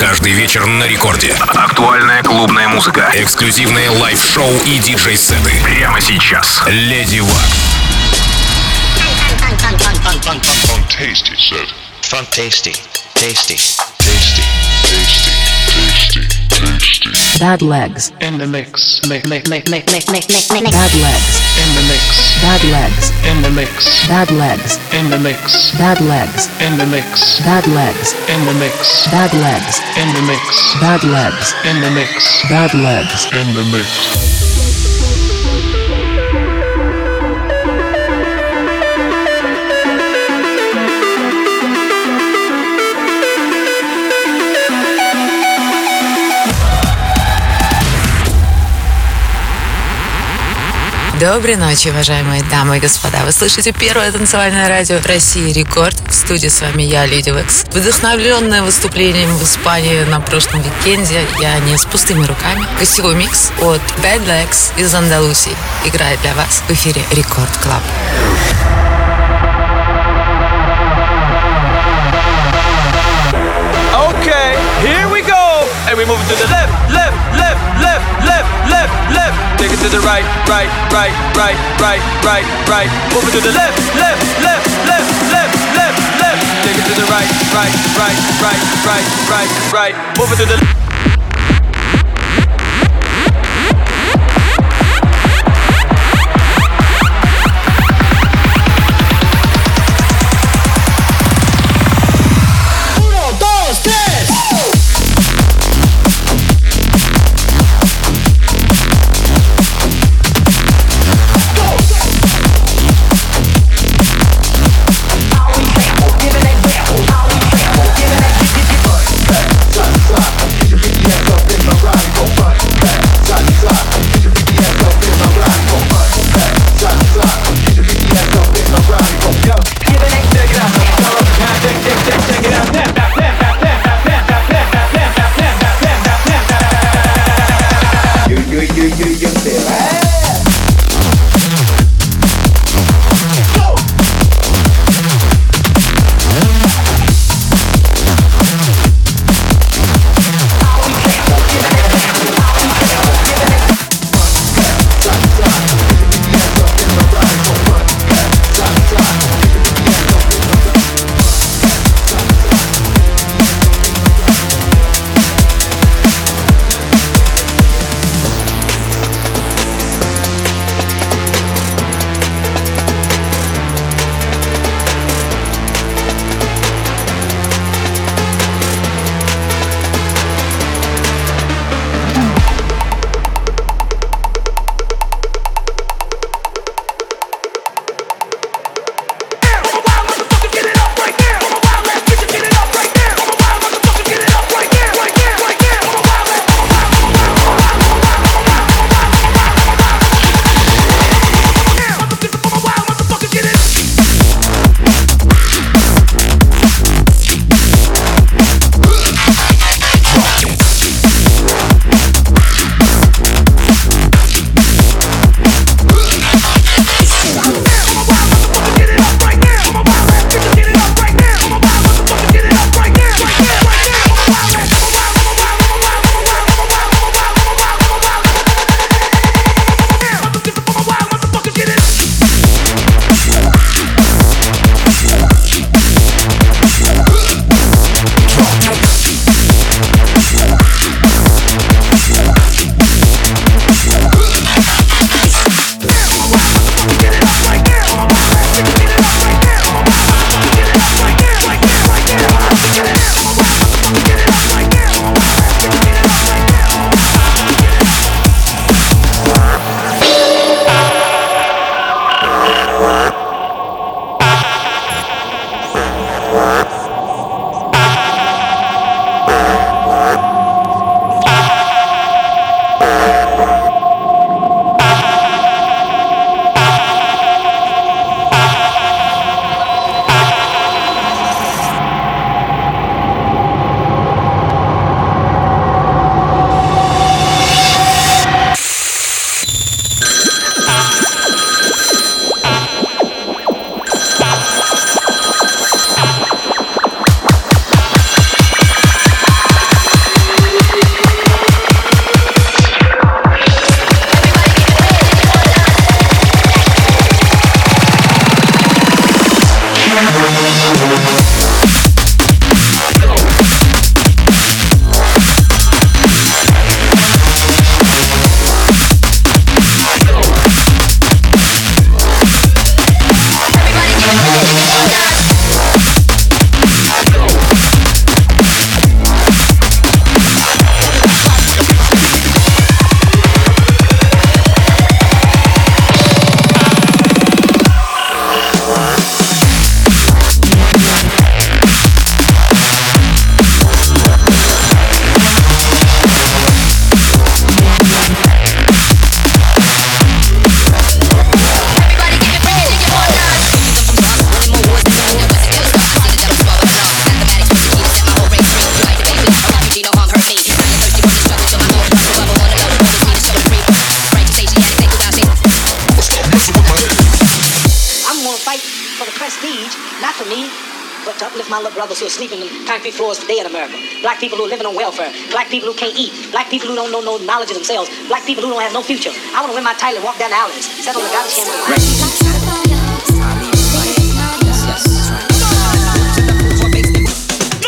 Каждый вечер на рекорде. Актуальная клубная музыка. Эксклюзивные live-шоу и диджей-сеты. Прямо сейчас. Lady Waks. Tasty, sir. Tasty. Tasty. Tasty. Bad legs. in the mix, Bad legs. in the mix, Bad legs. in the mix, Bad legs. in the mix, Bad legs. in the mix, Bad legs. in the mix, Bad legs. in the mix, Bad legs. in the mix, Bad legs. In the mix. Доброй ночи, уважаемые дамы и господа. Вы слышите первое танцевальное радио России Рекорд. В студии с вами я, Lady Waks. Вдохновленная выступлением в Испании на прошлом уикенде, я не с пустыми руками. Гостевой микс от Bad Legs из Андалусии играет для вас в эфире Record Club. Okay, here we go. And we move to the left, left, left, left, left, left, left. Take it to the right, right, right, right, right, right, right. Move it to the left, left, left, left, left, left, left. Take it to the right, right, right, right, right, right, right. Move it to the Giving my little brothers who are sleeping on concrete floors today in America. Black people who are living on welfare. Black people who can't eat. Black people who don't know no knowledge of themselves. Black people who don't have no future. I want to win my title and walk down the alleys, set on the garbage can with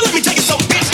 Let me take it so bitch.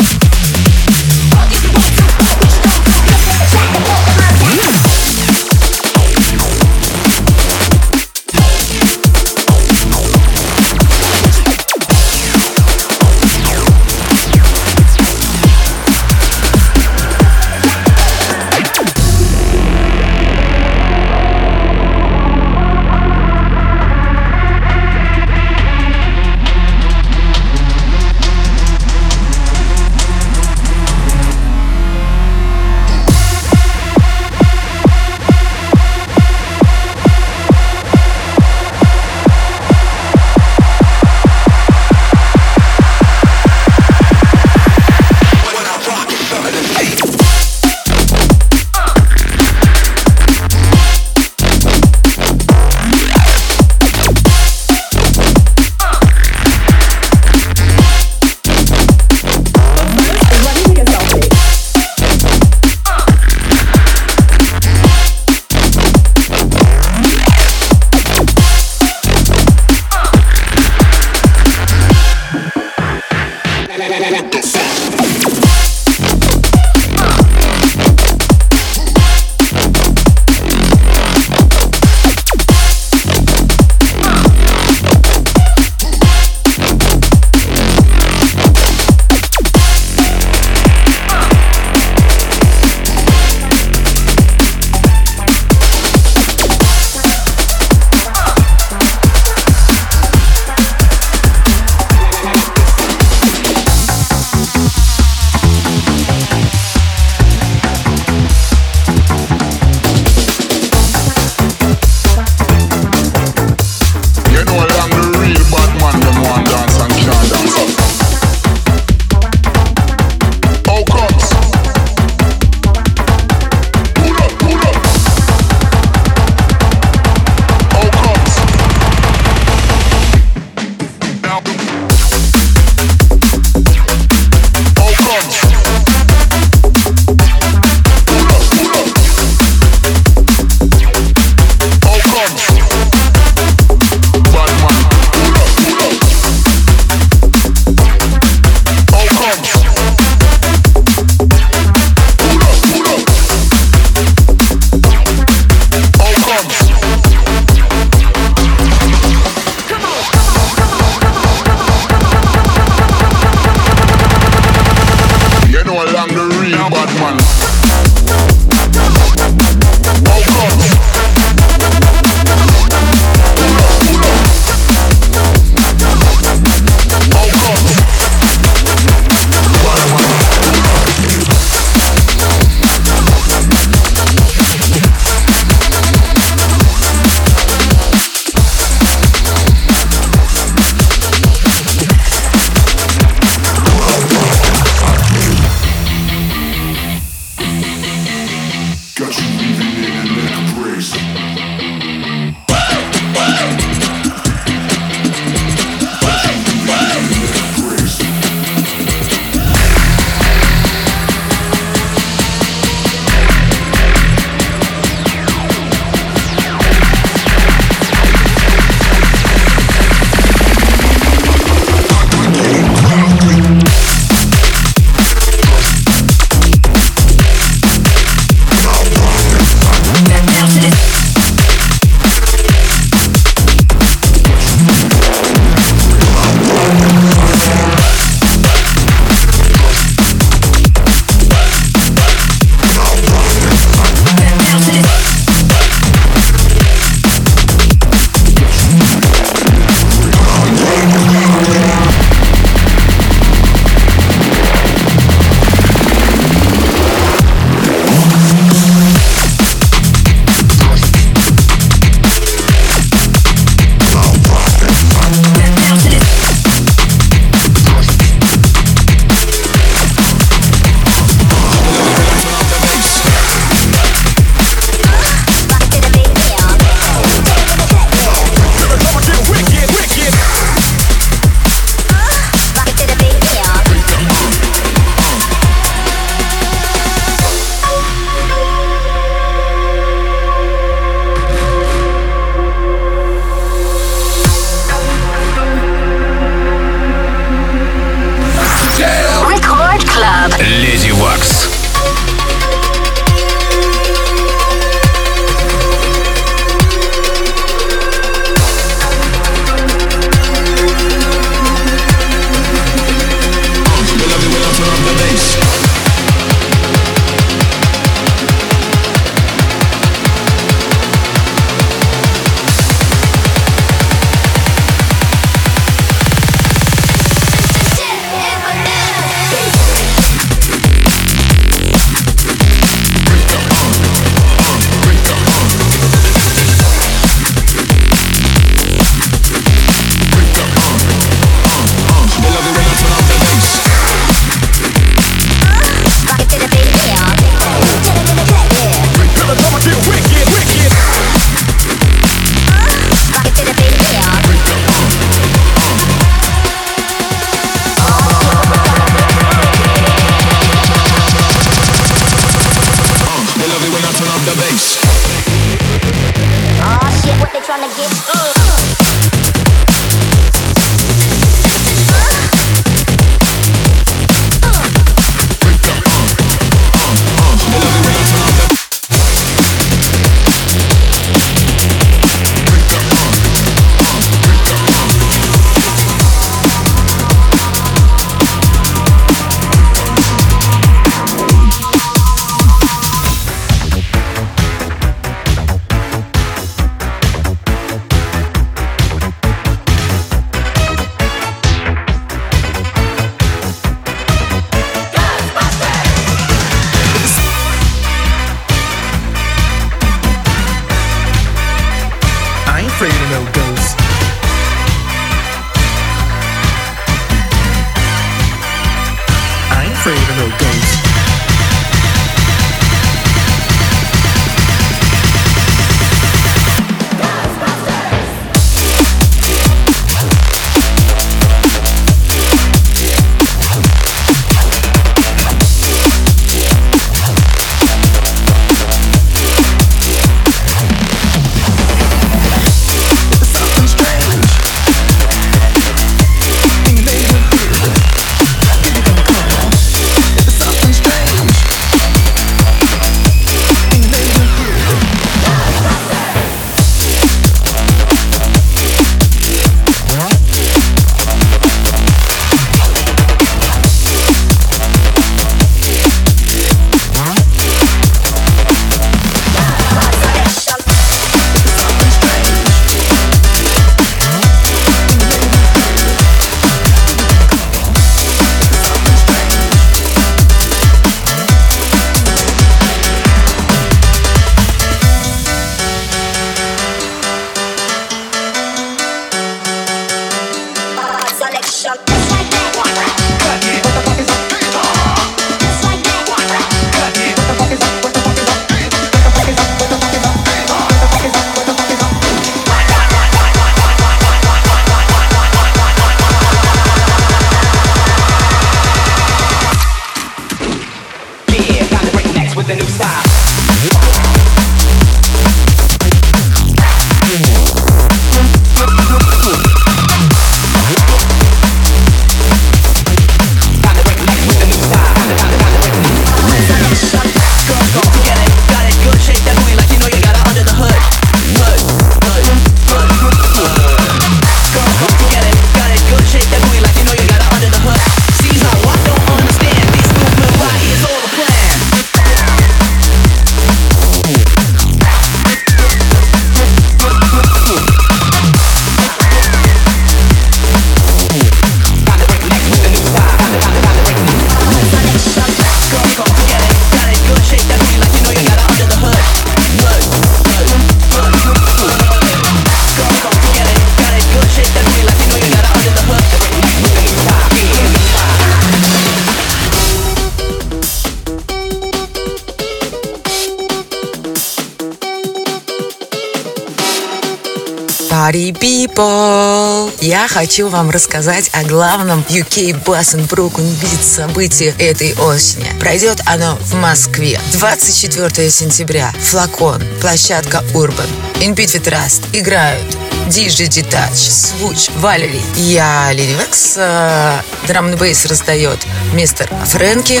хочу вам рассказать о главном UK Bass and Broken Beat событии этой осени. Пройдет оно в Москве. 24 сентября. Флакон. Площадка Urban. In Beat with Rust играют Диджи-детач, Свуч, Валерий. Я Лиривекс, э, драм-бейс раздает мистер Фрэнки,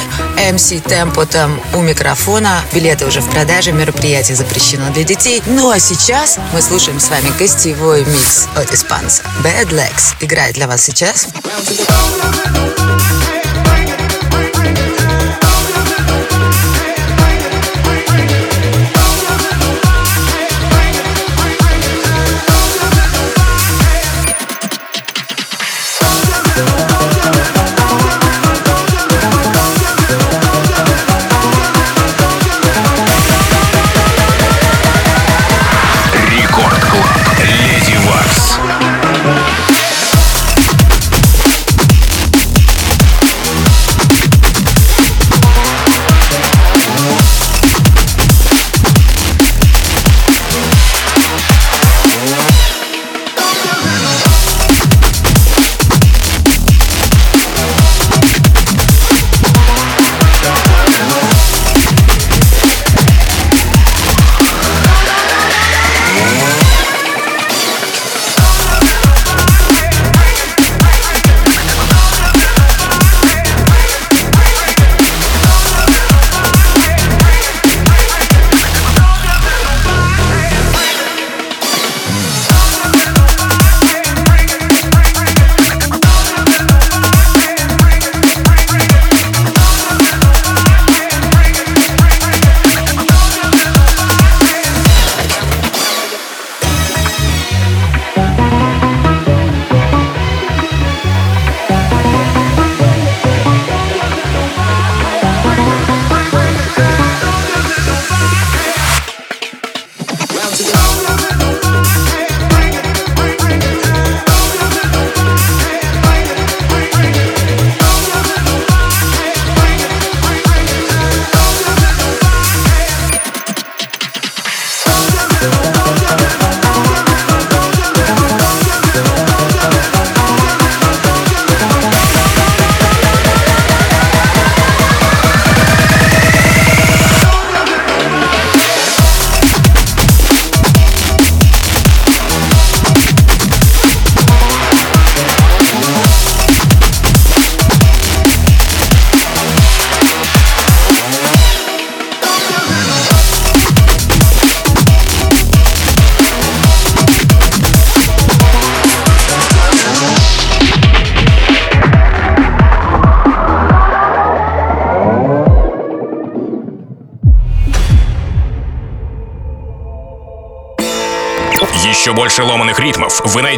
МС Темпо там у микрофона. Билеты уже в продаже, мероприятие запрещено для детей. Ну а сейчас мы слушаем с вами гостевой микс от испанца. Bad Legs играет для вас сейчас. Round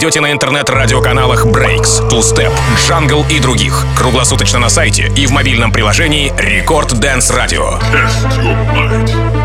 найдете на интернет-радиоканалах Breaks, Two Step, Jungle и других. Круглосуточно на сайте и в мобильном приложении Record Dance Radio. Test your mind.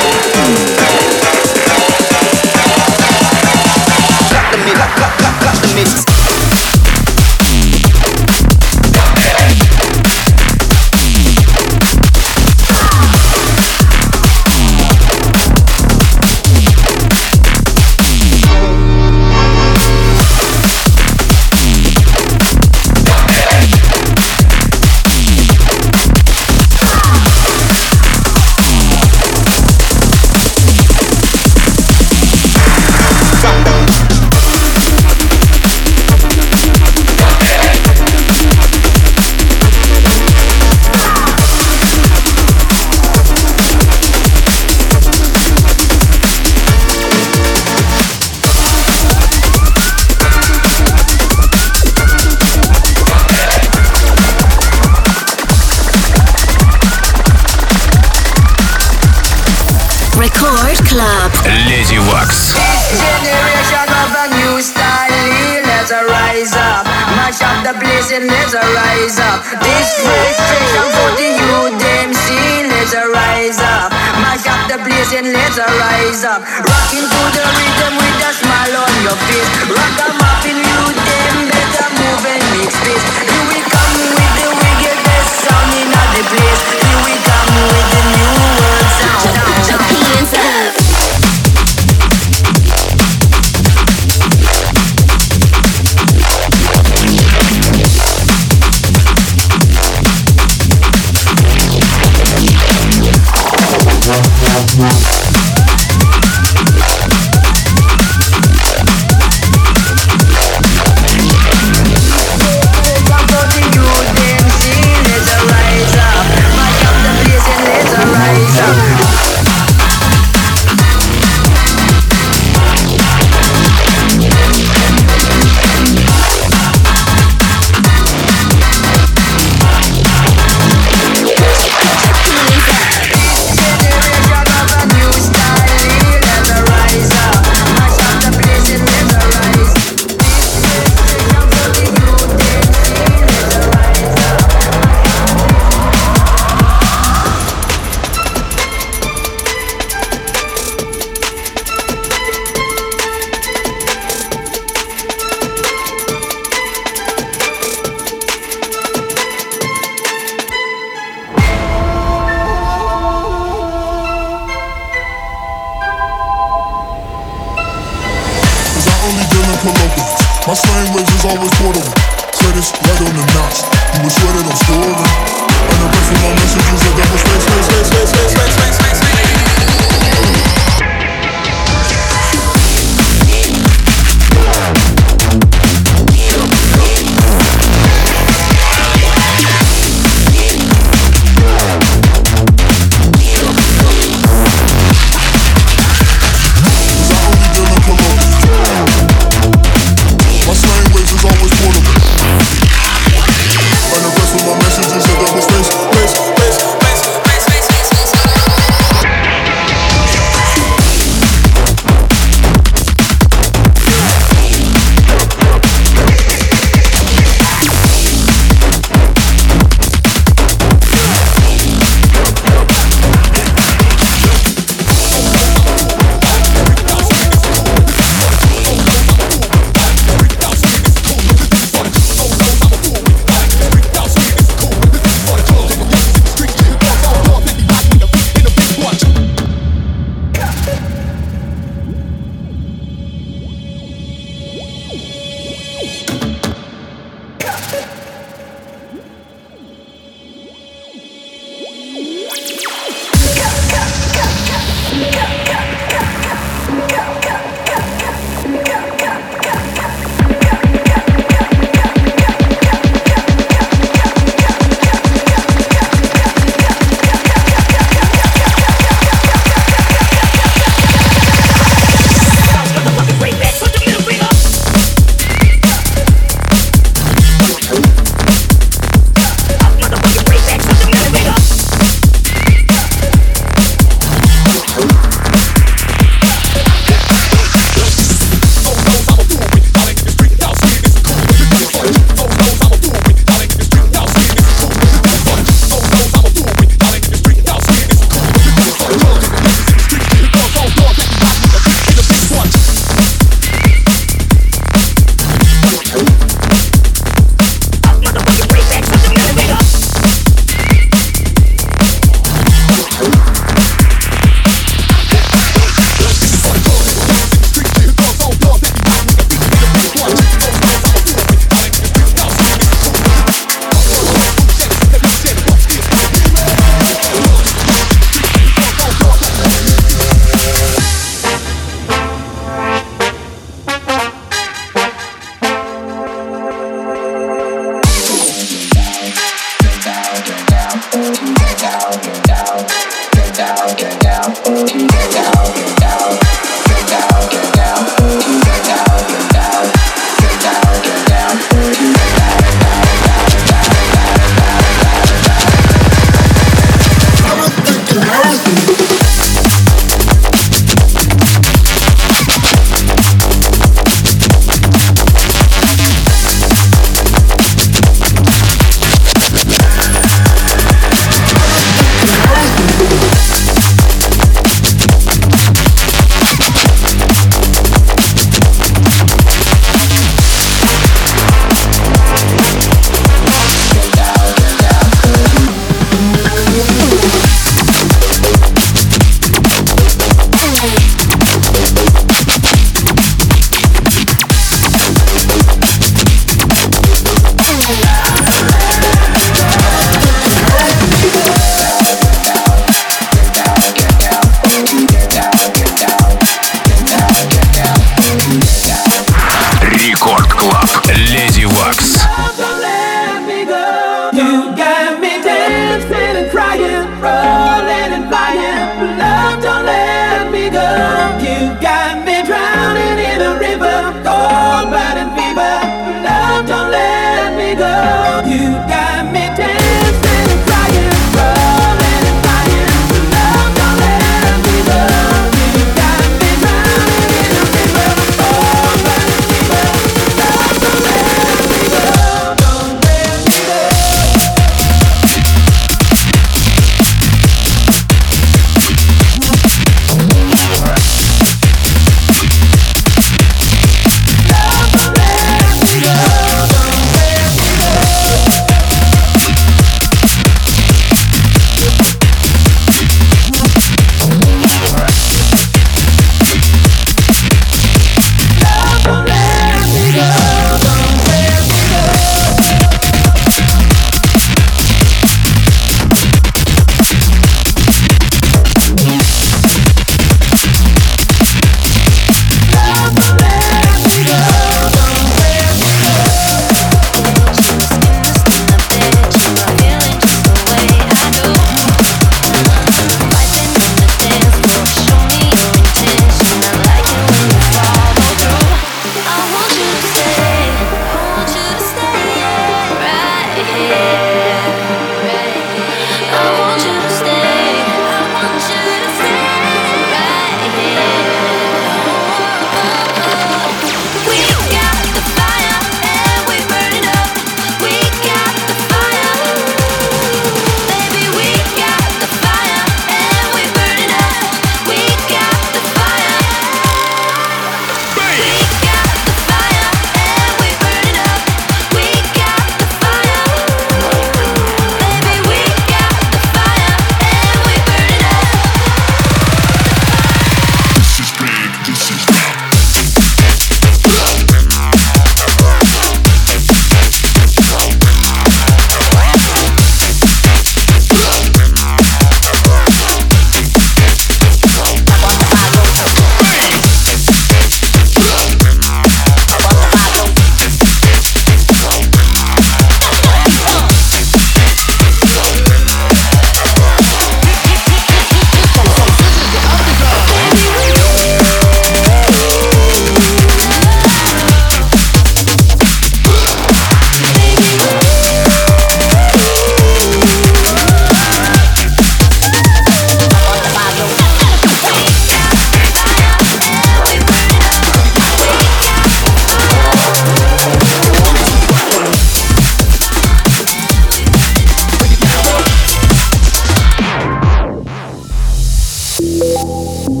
Música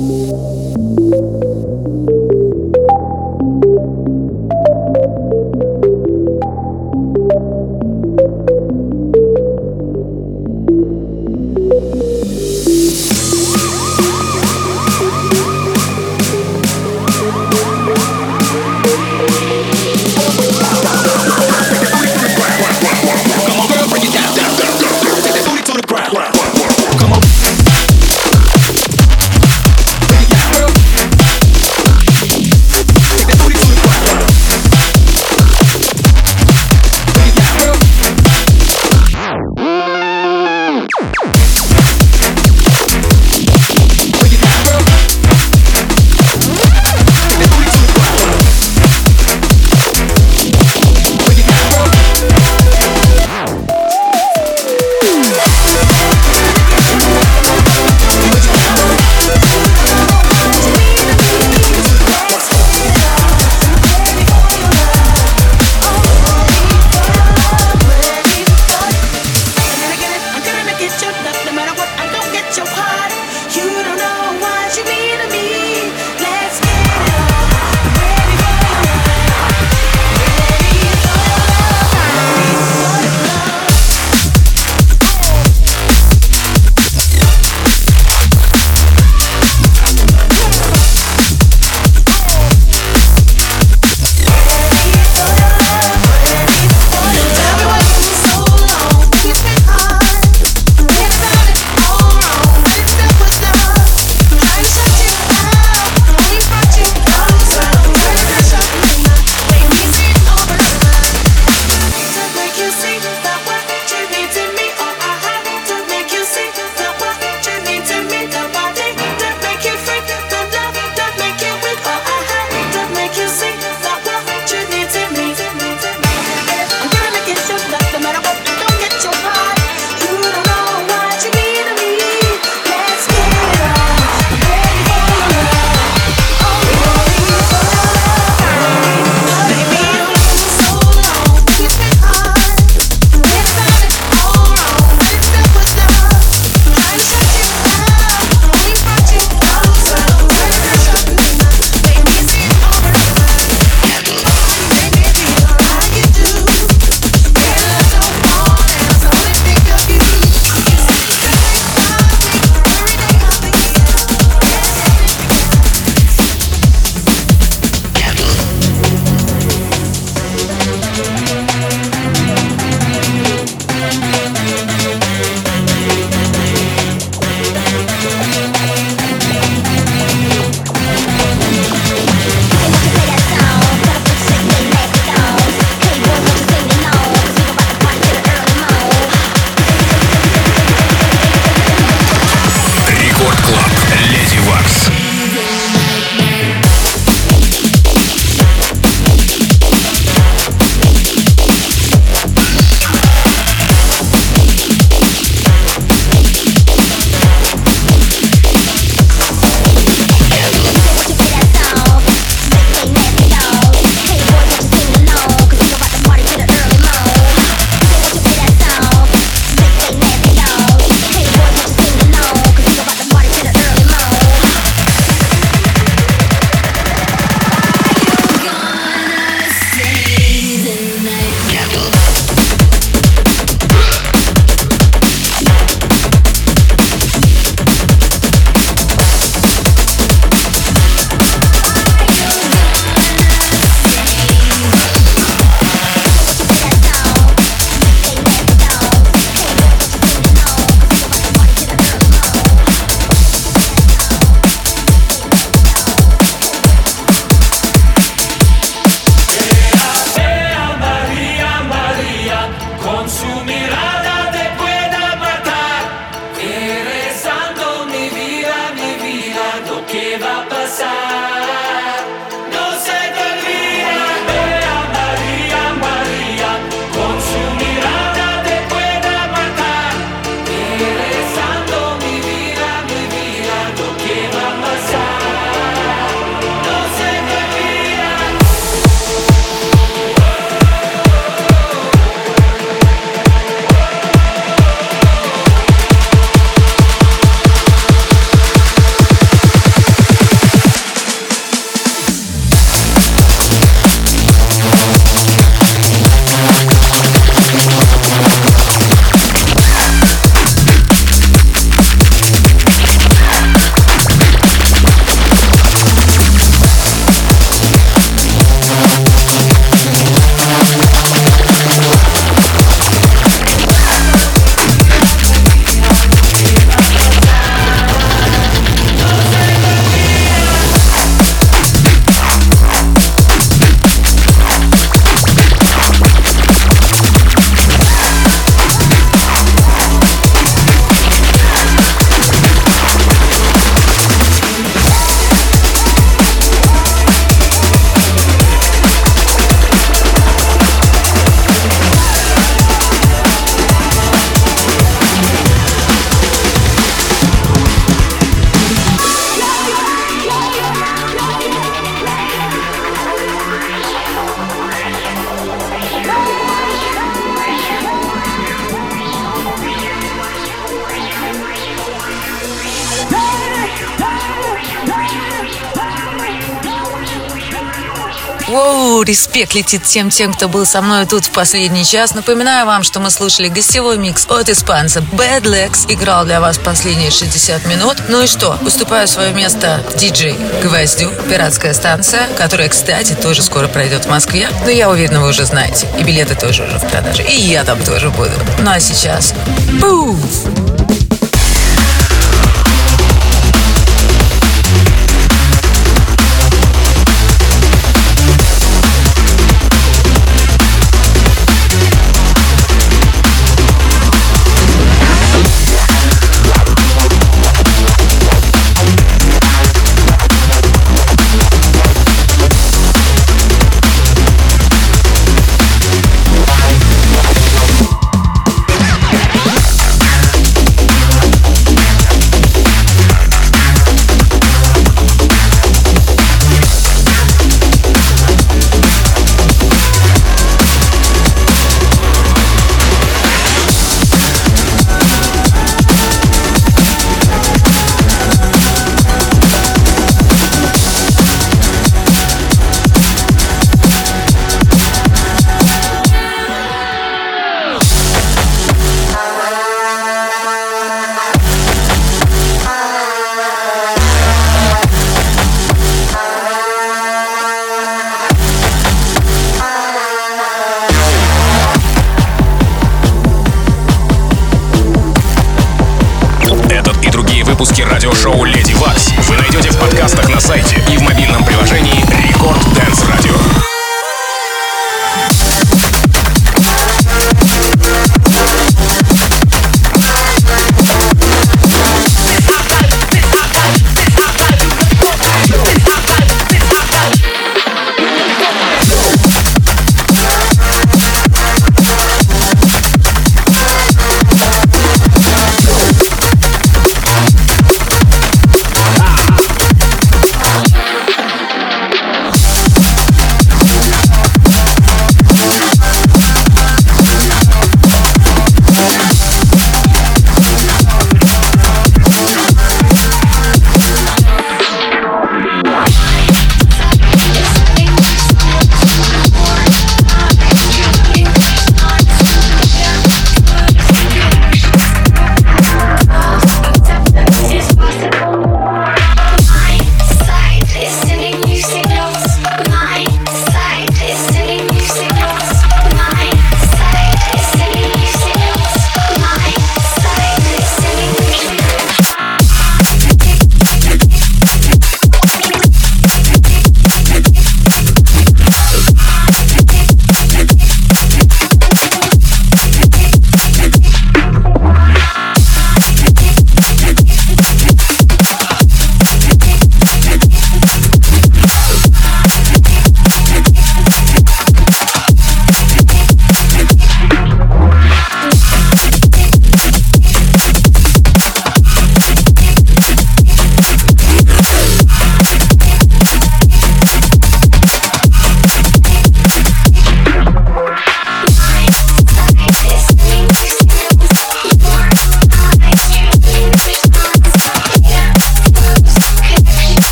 респект летит всем тем, кто был со мной тут в последний час. Напоминаю вам, что мы слушали гостевой микс от испанца Bad Legs. Играл для вас последние 60 минут. Ну и что? Уступаю свое место диджей Гвоздю, пиратская станция, которая, кстати, тоже скоро пройдет в Москве. Но я уверена, вы уже знаете. И билеты тоже уже в продаже. И я там тоже буду. Ну а сейчас... Пуф! Выпуски радиошоу «Lady Waks» вы найдете в подкастах на сайте и в мобильном приложении Record Dance Radio.